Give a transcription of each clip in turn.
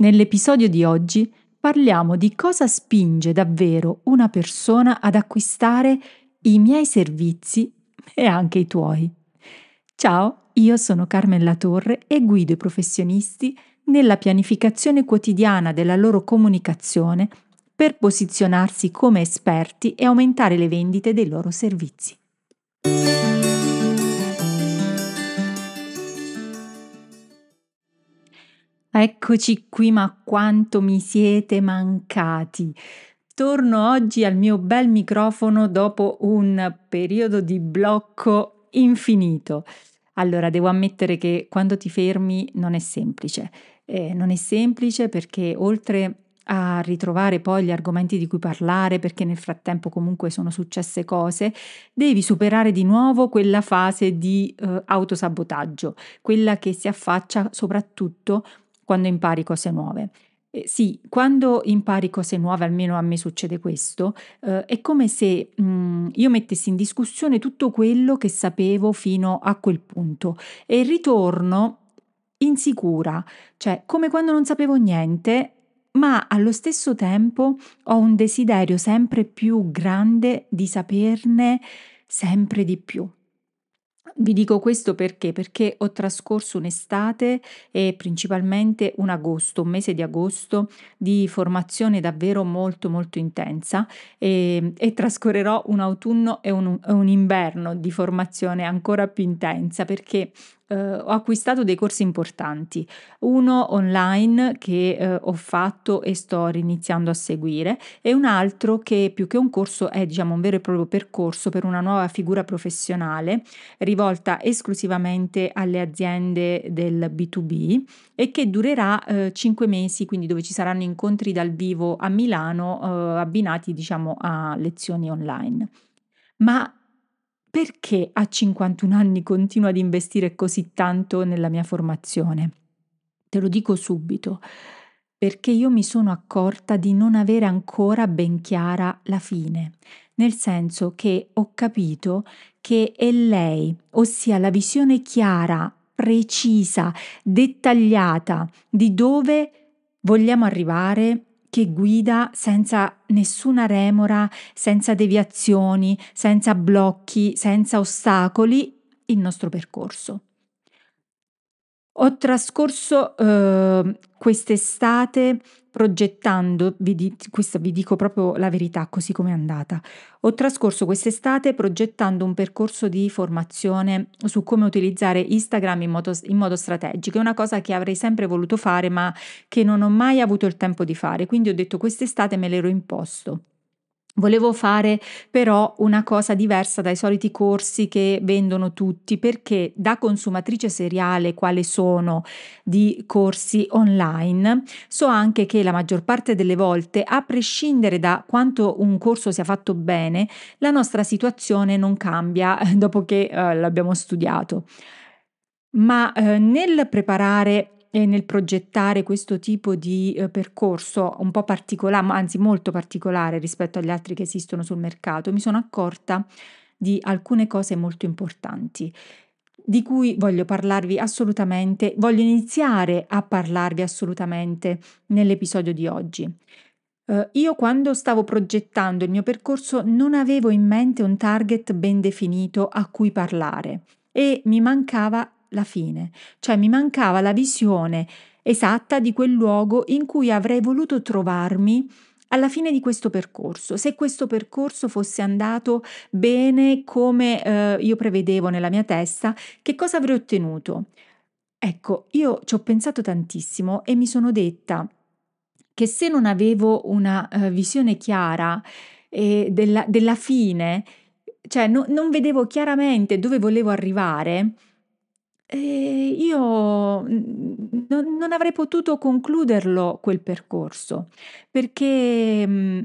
Nell'episodio di oggi parliamo di cosa spinge davvero una persona ad acquistare i miei servizi e anche i tuoi. Ciao, io sono Carmen Latorre e guido i professionisti nella pianificazione quotidiana della loro comunicazione per posizionarsi come esperti e aumentare le vendite dei loro servizi. Eccoci qui, ma quanto mi siete mancati! Torno oggi al mio bel microfono dopo un periodo di blocco infinito. Allora, devo ammettere che quando ti fermi non è semplice. Eh, non è semplice perché oltre a ritrovare poi gli argomenti di cui parlare, perché nel frattempo comunque sono successe cose, devi superare di nuovo quella fase di eh, autosabotaggio, quella che si affaccia soprattutto quando impari cose nuove. Eh, sì, quando impari cose nuove, almeno a me succede questo, eh, è come se mh, mm, io mettessi in discussione tutto quello che sapevo fino a quel punto e ritorno insicura, cioè come quando non sapevo niente, ma allo stesso tempo ho un desiderio sempre più grande di saperne sempre di più. Vi dico questo perché? Perché ho trascorso un'estate e principalmente un agosto, un mese di agosto di formazione davvero molto molto intensa e, e trascorrerò un autunno e un, un inverno di formazione ancora più intensa perché eh, ho acquistato dei corsi importanti, uno online che eh, ho fatto e sto iniziando a seguire e un altro che più che un corso è diciamo un vero e proprio percorso per una nuova figura professionale rivolta esclusivamente alle aziende del B2B e che durerà eh, 5 mesi, quindi dove ci saranno incontri dal vivo a Milano eh, abbinati diciamo a lezioni online. Ma perché a 51 anni continuo ad investire così tanto nella mia formazione? Te lo dico subito, perché io mi sono accorta di non avere ancora ben chiara la fine, nel senso che ho capito che è lei, ossia la visione chiara, precisa, dettagliata di dove vogliamo arrivare che guida senza nessuna remora, senza deviazioni, senza blocchi, senza ostacoli il nostro percorso. Ho trascorso eh, quest'estate progettando, vi, di, questa vi dico proprio la verità così come è andata, ho trascorso quest'estate progettando un percorso di formazione su come utilizzare Instagram in modo, in modo strategico, è una cosa che avrei sempre voluto fare ma che non ho mai avuto il tempo di fare, quindi ho detto quest'estate me l'ero imposto. Volevo fare però una cosa diversa dai soliti corsi che vendono tutti perché da consumatrice seriale quale sono di corsi online so anche che la maggior parte delle volte a prescindere da quanto un corso sia fatto bene la nostra situazione non cambia dopo che eh, l'abbiamo studiato. Ma eh, nel preparare e nel progettare questo tipo di eh, percorso un po' particolare, anzi molto particolare rispetto agli altri che esistono sul mercato, mi sono accorta di alcune cose molto importanti di cui voglio parlarvi assolutamente, voglio iniziare a parlarvi assolutamente nell'episodio di oggi. Uh, io quando stavo progettando il mio percorso non avevo in mente un target ben definito a cui parlare e mi mancava la fine, cioè mi mancava la visione esatta di quel luogo in cui avrei voluto trovarmi alla fine di questo percorso, se questo percorso fosse andato bene come eh, io prevedevo nella mia testa, che cosa avrei ottenuto? Ecco, io ci ho pensato tantissimo e mi sono detta che se non avevo una uh, visione chiara eh, della, della, fine, cioè no, non vedevo chiaramente dove volevo arrivare, Ehm, io, mhmm, non non avrei potuto concluderlo quel percorso, perché, mhmm,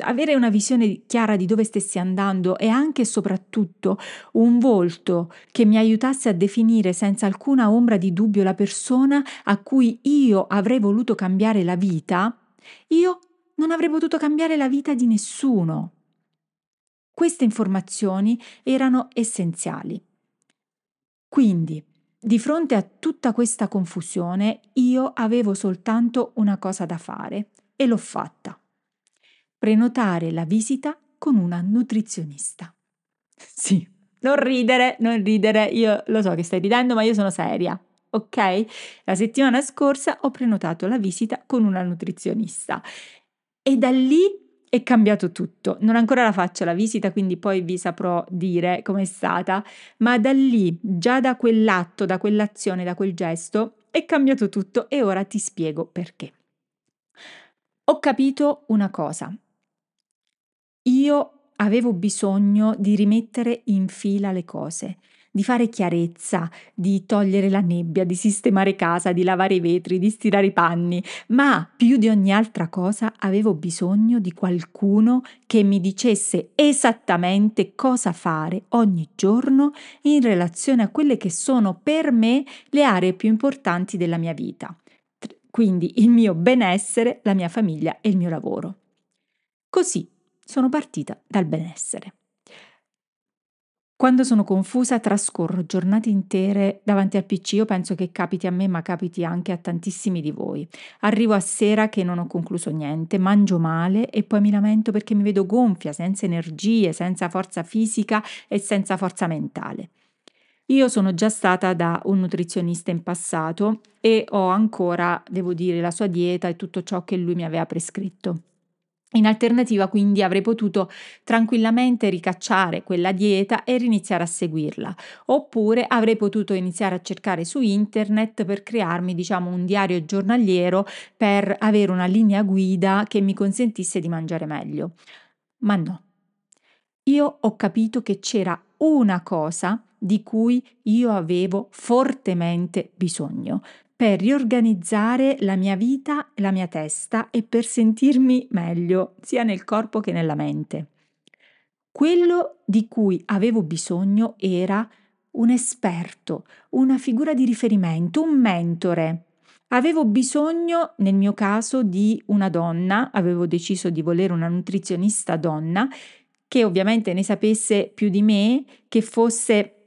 avere una visione chiara di dove stessi andando e anche e soprattutto un volto che mi aiutasse a definire senza alcuna ombra di dubbio la persona a cui io avrei voluto cambiare la vita, io non avrei potuto cambiare la vita di nessuno. Queste informazioni erano essenziali. Quindi, di fronte a tutta questa confusione io avevo soltanto una cosa da fare e l'ho fatta. Prenotare la visita con una nutrizionista. Sì, non ridere, non ridere, io lo so che stai ridendo, ma io sono seria. Ok? La settimana scorsa ho prenotato la visita con una nutrizionista e da lì è cambiato tutto. Non ancora la faccio la visita, quindi poi vi saprò dire com'è stata, ma da lì, già da quell'atto, da quell'azione, da quel gesto, è cambiato tutto e ora ti spiego perché. Ho capito una cosa. Io avevo bisogno di rimettere in fila le cose di fare chiarezza, di togliere la nebbia, di sistemare casa, di lavare i vetri, di stirare i panni, ma più di ogni altra cosa avevo bisogno di qualcuno che mi dicesse esattamente cosa fare ogni giorno in relazione a quelle che sono per me le aree più importanti della mia vita. Quindi il mio benessere, la mia famiglia e il mio lavoro. Così sono partita dal benessere. Quando sono confusa trascorro giornate intere davanti al PC, io penso che capiti a me ma capiti anche a tantissimi di voi. Arrivo a sera che non ho concluso niente, mangio male e poi mi lamento perché mi vedo gonfia, senza energie, senza forza fisica e senza forza mentale. Io sono già stata da un nutrizionista in passato e ho ancora, devo dire, la sua dieta e tutto ciò che lui mi aveva prescritto. In alternativa quindi avrei potuto tranquillamente ricacciare quella dieta e riniziare a seguirla, oppure avrei potuto iniziare a cercare su internet per crearmi diciamo un diario giornaliero per avere una linea guida che mi consentisse di mangiare meglio. Ma no, io ho capito che c'era una cosa di cui io avevo fortemente bisogno, per riorganizzare la mia vita la mia testa e per sentirmi meglio sia nel corpo che nella mente. Quello di cui avevo bisogno era un esperto, una figura di riferimento, un mentore. Avevo bisogno, nel mio caso, di una donna, avevo deciso di volere una nutrizionista donna, che ovviamente ne sapesse più di me, che fosse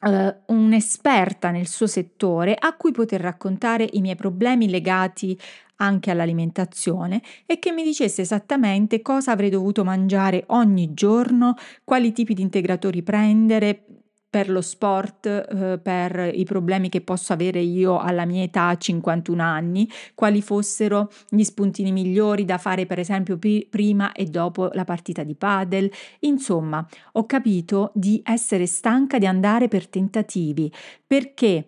Uh, un'esperta nel suo settore a cui poter raccontare i miei problemi legati anche all'alimentazione e che mi dicesse esattamente cosa avrei dovuto mangiare ogni giorno, quali tipi di integratori prendere, per lo sport, eh, per i problemi che posso avere io alla mia età, 51 anni, quali fossero gli spuntini migliori da fare per esempio pi- prima e dopo la partita di padel. Insomma, ho capito di essere stanca di andare per tentativi perché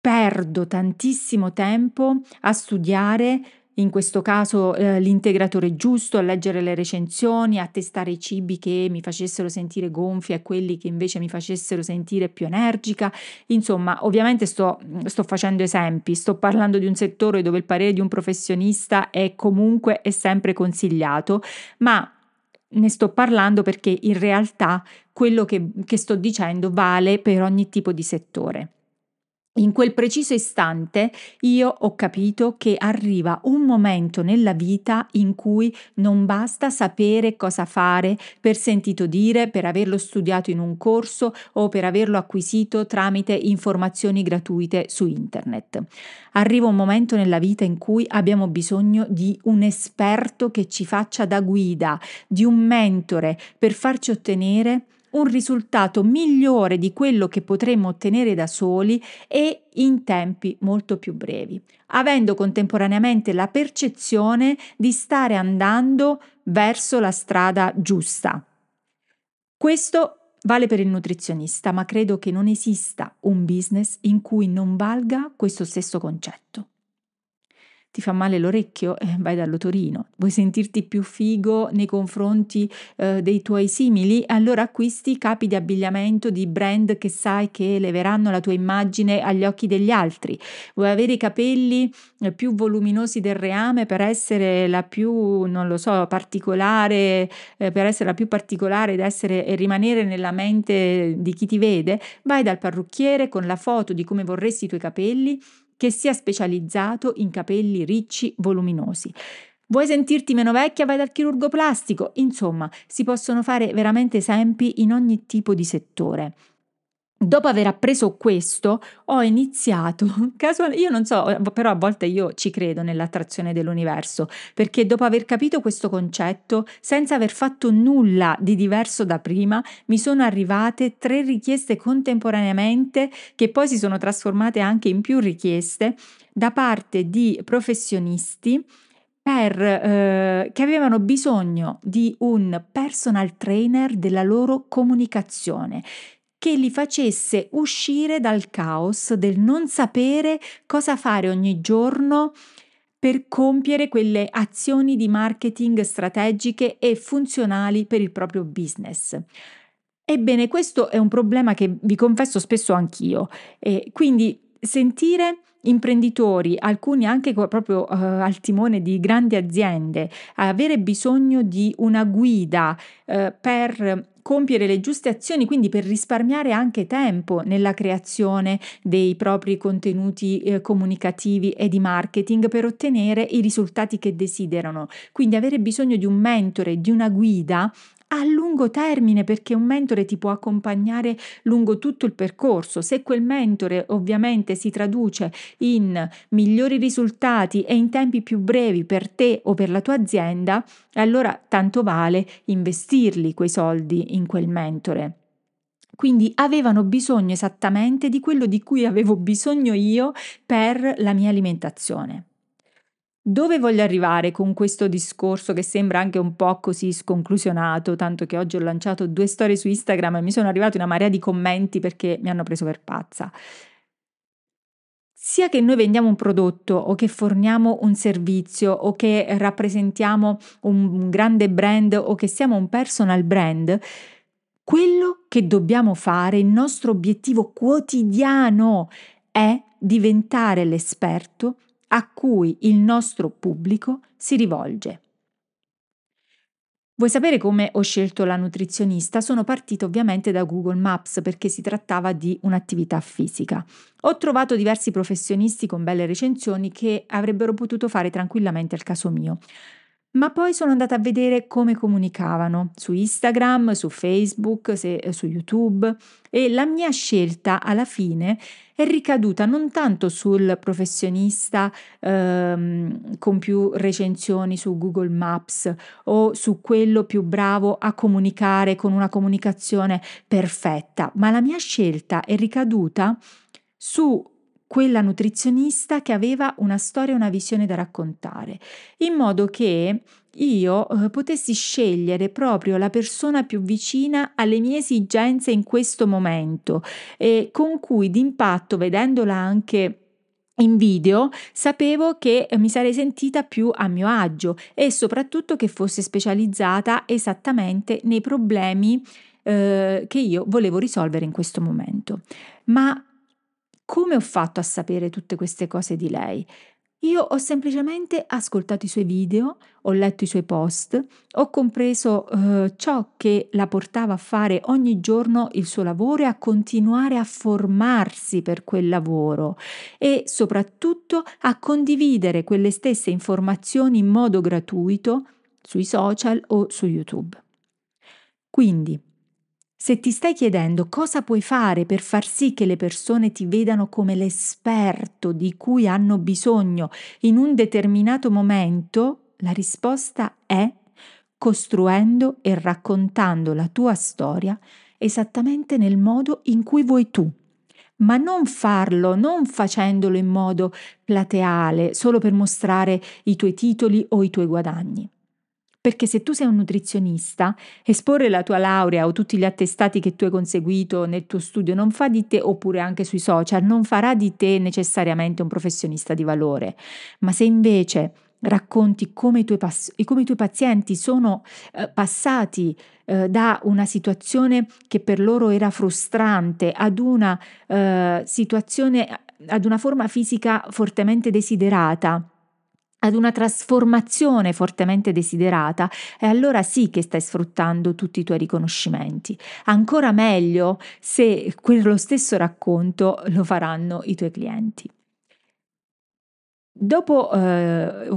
perdo tantissimo tempo a studiare in questo caso eh, l'integratore giusto, a leggere le recensioni, a testare i cibi che mi facessero sentire gonfia e quelli che invece mi facessero sentire più energica. Insomma, ovviamente sto, sto facendo esempi, sto parlando di un settore dove il parere di un professionista è comunque e sempre consigliato, ma ne sto parlando perché in realtà quello che, che sto dicendo vale per ogni tipo di settore. In quel preciso istante io ho capito che arriva un momento nella vita in cui non basta sapere cosa fare per sentito dire, per averlo studiato in un corso o per averlo acquisito tramite informazioni gratuite su internet. Arriva un momento nella vita in cui abbiamo bisogno di un esperto che ci faccia da guida, di un mentore per farci ottenere un risultato migliore di quello che potremmo ottenere da soli e in tempi molto più brevi, avendo contemporaneamente la percezione di stare andando verso la strada giusta. Questo vale per il nutrizionista, ma credo che non esista un business in cui non valga questo stesso concetto ti fa male l'orecchio, eh, vai dall'otorino. Vuoi sentirti più figo nei confronti eh, dei tuoi simili? Allora acquisti capi di abbigliamento di brand che sai che leveranno la tua immagine agli occhi degli altri. Vuoi avere i capelli eh, più voluminosi del reame per essere la più, non lo so, particolare, eh, per essere la più particolare ed essere e rimanere nella mente di chi ti vede? Vai dal parrucchiere con la foto di come vorresti i tuoi capelli che sia specializzato in capelli ricci, voluminosi. Vuoi sentirti meno vecchia? Vai dal chirurgo plastico. Insomma, si possono fare veramente esempi in ogni tipo di settore. Dopo aver appreso questo, ho iniziato, casual io non so, però a volte io ci credo nell'attrazione dell'universo, perché dopo aver capito questo concetto, senza aver fatto nulla di diverso da prima, mi sono arrivate tre richieste contemporaneamente che poi si sono trasformate anche in più richieste da parte di professionisti per, eh, che avevano bisogno di un personal trainer della loro comunicazione che li facesse uscire dal caos del non sapere cosa fare ogni giorno per compiere quelle azioni di marketing strategiche e funzionali per il proprio business. Ebbene, questo è un problema che vi confesso spesso anch'io. E quindi sentire imprenditori, alcuni anche proprio uh, al timone di grandi aziende, avere bisogno di una guida uh, per compiere le giuste azioni, quindi per risparmiare anche tempo nella creazione dei propri contenuti eh, comunicativi e di marketing per ottenere i risultati che desiderano. Quindi avere bisogno di un mentore, di una guida a lungo termine perché un mentore ti può accompagnare lungo tutto il percorso. Se quel mentore ovviamente si traduce in migliori risultati e in tempi più brevi per te o per la tua azienda, allora tanto vale investirli quei soldi in quel mentore. Quindi avevano bisogno esattamente di quello di cui avevo bisogno io per la mia alimentazione. Dove voglio arrivare con questo discorso che sembra anche un po' così sconclusionato, tanto che oggi ho lanciato due storie su Instagram e mi sono arrivati una marea di commenti perché mi hanno preso per pazza. Sia che noi vendiamo un prodotto o che forniamo un servizio o che rappresentiamo un grande brand o che siamo un personal brand, quello che dobbiamo fare, il nostro obiettivo quotidiano è diventare l'esperto a cui il nostro pubblico si rivolge. Vuoi sapere come ho scelto la nutrizionista? Sono partita ovviamente da Google Maps perché si trattava di un'attività fisica. Ho trovato diversi professionisti con belle recensioni che avrebbero potuto fare tranquillamente il caso mio. Ma poi sono andata a vedere come comunicavano su Instagram, su Facebook, se, eh, su YouTube. E la mia scelta alla fine è ricaduta non tanto sul professionista ehm, con più recensioni su Google Maps o su quello più bravo a comunicare con una comunicazione perfetta, ma la mia scelta è ricaduta su quella nutrizionista che aveva una storia e una visione da raccontare, in modo che io eh, potessi scegliere proprio la persona più vicina alle mie esigenze in questo momento e con cui d'impatto, vedendola anche in video sapevo che mi sarei sentita più a mio agio e soprattutto che fosse specializzata esattamente nei problemi eh, che io volevo risolvere in questo momento. Ma come ho fatto a sapere tutte queste cose di lei? Io ho semplicemente ascoltato i suoi video, ho letto i suoi post, ho compreso eh, ciò che la portava a fare ogni giorno il suo lavoro e a continuare a formarsi per quel lavoro e soprattutto a condividere quelle stesse informazioni in modo gratuito sui social o su YouTube. Quindi, se ti stai chiedendo cosa puoi fare per far sì che le persone ti vedano come l'esperto di cui hanno bisogno in un determinato momento, la risposta è costruendo e raccontando la tua storia esattamente nel modo in cui vuoi tu. Ma non farlo, non facendolo in modo plateale, solo per mostrare i tuoi titoli o i tuoi guadagni. Perché se tu sei un nutrizionista, esporre la tua laurea o tutti gli attestati che tu hai conseguito nel tuo studio non fa di te, oppure anche sui social, non farà di te necessariamente un professionista di valore. Ma se invece racconti come i tuoi, pass- come i tuoi pazienti sono eh, passati eh, da una situazione che per loro era frustrante ad una eh, situazione, ad una forma fisica fortemente desiderata ad una trasformazione fortemente desiderata, e allora sì che stai sfruttando tutti i tuoi riconoscimenti. Ancora meglio se quello stesso racconto lo faranno i tuoi clienti. Dopo, eh,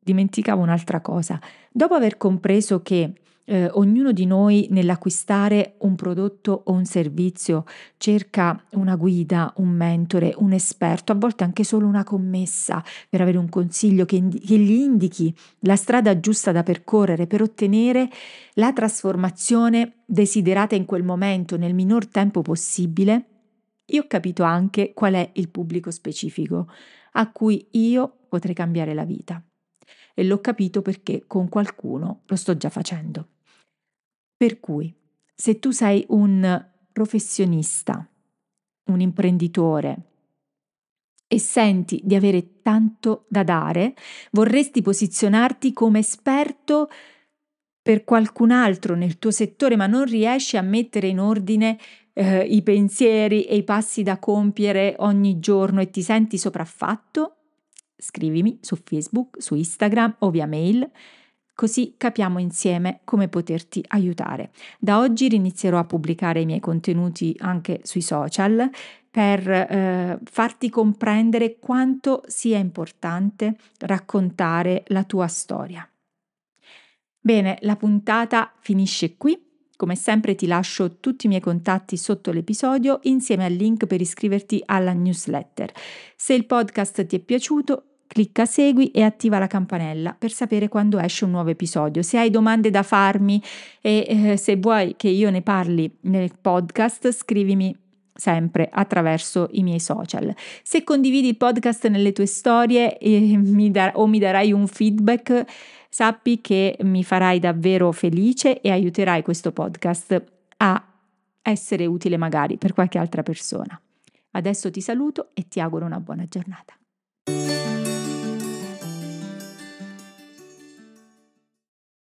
dimenticavo un'altra cosa, dopo aver compreso che eh, ognuno di noi nell'acquistare un prodotto o un servizio cerca una guida, un mentore, un esperto, a volte anche solo una commessa per avere un consiglio che, indi- che gli indichi la strada giusta da percorrere per ottenere la trasformazione desiderata in quel momento nel minor tempo possibile, io ho capito anche qual è il pubblico specifico a cui io potrei cambiare la vita. E l'ho capito perché con qualcuno lo sto già facendo. Per cui, se tu sei un professionista, un imprenditore e senti di avere tanto da dare, vorresti posizionarti come esperto per qualcun altro nel tuo settore, ma non riesci a mettere in ordine eh, i pensieri e i passi da compiere ogni giorno e ti senti sopraffatto, scrivimi su Facebook, su Instagram o via mail così capiamo insieme come poterti aiutare. Da oggi inizierò a pubblicare i miei contenuti anche sui social per eh, farti comprendere quanto sia importante raccontare la tua storia. Bene, la puntata finisce qui. Come sempre ti lascio tutti i miei contatti sotto l'episodio insieme al link per iscriverti alla newsletter. Se il podcast ti è piaciuto, clicca segui e attiva la campanella per sapere quando esce un nuovo episodio. Se hai domande da farmi e eh, se vuoi che io ne parli nel podcast, scrivimi sempre attraverso i miei social. Se condividi il podcast nelle tue storie eh, mi dar- o mi darai un feedback, sappi che mi farai davvero felice e aiuterai questo podcast a essere utile magari per qualche altra persona. Adesso ti saluto e ti auguro una buona giornata.